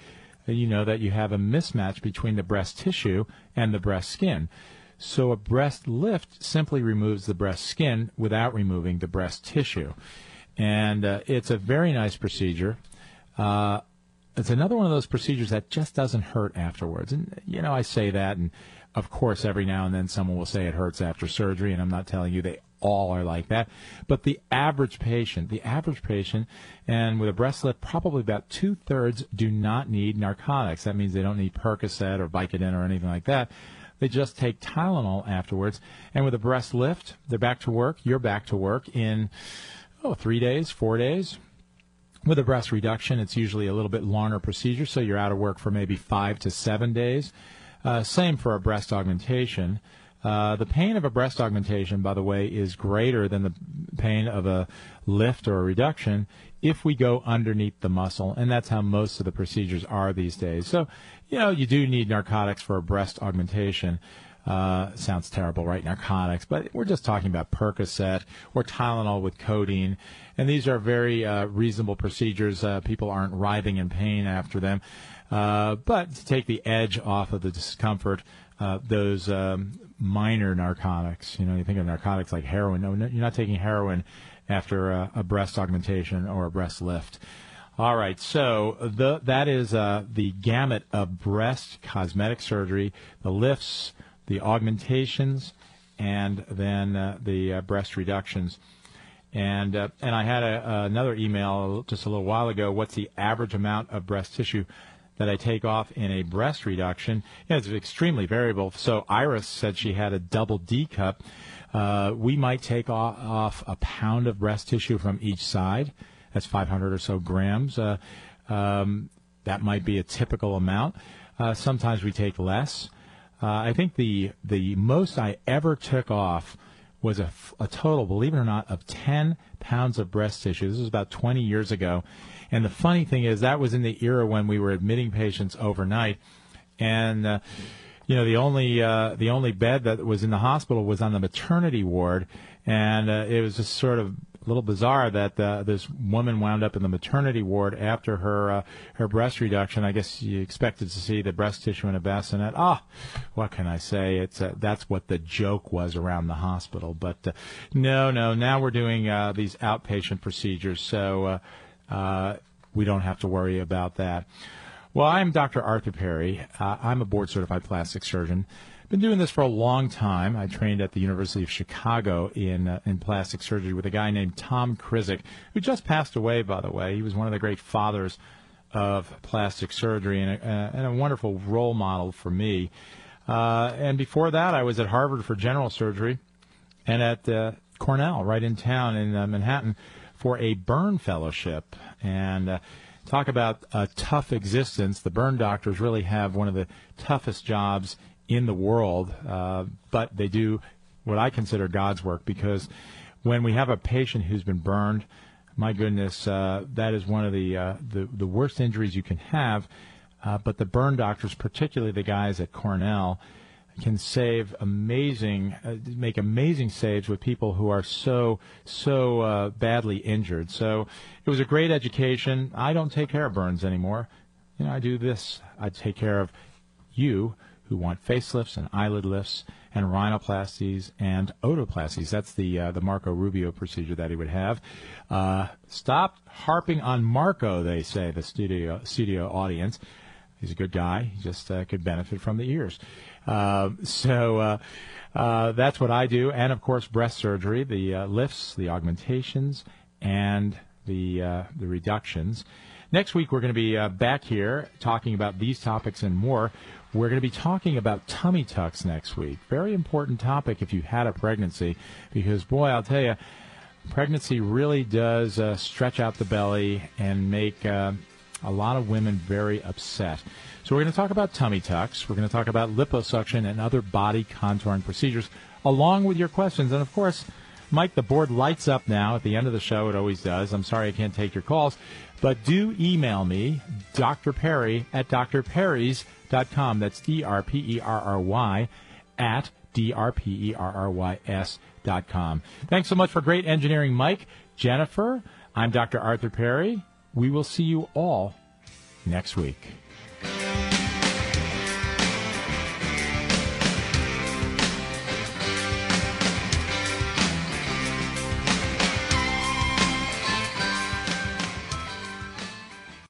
you know that you have a mismatch between the breast tissue and the breast skin. So a breast lift simply removes the breast skin without removing the breast tissue. And uh, it's a very nice procedure. Uh, it's another one of those procedures that just doesn't hurt afterwards. And, you know, I say that, and of course, every now and then someone will say it hurts after surgery, and I'm not telling you they all are like that. But the average patient, the average patient, and with a breast lift, probably about two thirds do not need narcotics. That means they don't need Percocet or Vicodin or anything like that. They just take Tylenol afterwards. And with a breast lift, they're back to work. You're back to work in, oh, three days, four days. With a breast reduction, it's usually a little bit longer procedure, so you're out of work for maybe five to seven days. Uh, same for a breast augmentation. Uh, the pain of a breast augmentation, by the way, is greater than the pain of a lift or a reduction if we go underneath the muscle, and that's how most of the procedures are these days. So, you know, you do need narcotics for a breast augmentation. Uh, sounds terrible, right? Narcotics, but we're just talking about Percocet or Tylenol with codeine, and these are very uh, reasonable procedures. Uh, people aren't writhing in pain after them, uh, but to take the edge off of the discomfort, uh, those um, minor narcotics. You know, you think of narcotics like heroin. No, you're not taking heroin after a, a breast augmentation or a breast lift. All right, so the, that is uh, the gamut of breast cosmetic surgery, the lifts, the augmentations, and then uh, the uh, breast reductions. And uh, and I had a, another email just a little while ago. What's the average amount of breast tissue that I take off in a breast reduction? Yeah, it's extremely variable. So Iris said she had a double D cup. Uh, we might take off, off, a pound of breast tissue from each side. That's 500 or so grams. Uh, um, that might be a typical amount. Uh, sometimes we take less. Uh, I think the the most I ever took off was a, a total, believe it or not, of 10 pounds of breast tissue. This was about 20 years ago. And the funny thing is, that was in the era when we were admitting patients overnight. And, uh, you know, the only uh, the only bed that was in the hospital was on the maternity ward, and uh, it was just sort of a little bizarre that uh, this woman wound up in the maternity ward after her uh, her breast reduction. I guess you expected to see the breast tissue in a bassinet. Ah, what can I say? It's uh, that's what the joke was around the hospital. But uh, no, no. Now we're doing uh, these outpatient procedures. So uh, we don't have to worry about that. Well, I'm Dr. Arthur Perry. Uh, I'm a board certified plastic surgeon. Been doing this for a long time. I trained at the University of Chicago in uh, in plastic surgery with a guy named Tom Krizek, who just passed away, by the way. He was one of the great fathers of plastic surgery and a, uh, and a wonderful role model for me. Uh, and before that, I was at Harvard for general surgery and at uh, Cornell, right in town in Manhattan, for a burn fellowship. And uh, talk about a tough existence. The burn doctors really have one of the toughest jobs in the world, uh, but they do what I consider God's work because when we have a patient who's been burned, my goodness, uh, that is one of the, uh, the the worst injuries you can have. Uh, but the burn doctors, particularly the guys at Cornell, can save amazing, uh, make amazing saves with people who are so so uh, badly injured. So it was a great education. I don't take care of burns anymore. You know, I do this. I take care of you who want facelifts and eyelid lifts and rhinoplasties and otoplasties. That's the uh, the Marco Rubio procedure that he would have. Uh, stop harping on Marco, they say the studio studio audience. He's a good guy. He just uh, could benefit from the ears. Uh, so uh, uh, that's what I do, and of course breast surgery, the lifts, the augmentations, and the the reductions. Next week we're going to be uh, back here talking about these topics and more. We're going to be talking about tummy tucks next week. Very important topic if you had a pregnancy, because boy, I'll tell you, pregnancy really does uh, stretch out the belly and make uh, a lot of women very upset. So we're going to talk about tummy tucks. We're going to talk about liposuction and other body contouring procedures, along with your questions. And of course, Mike, the board lights up now at the end of the show. It always does. I'm sorry I can't take your calls, but do email me, Dr. Perry at drperrys.com. That's D R P E R R Y at D R P E R R Y S dot com. Thanks so much for great engineering, Mike. Jennifer, I'm Dr. Arthur Perry. We will see you all next week.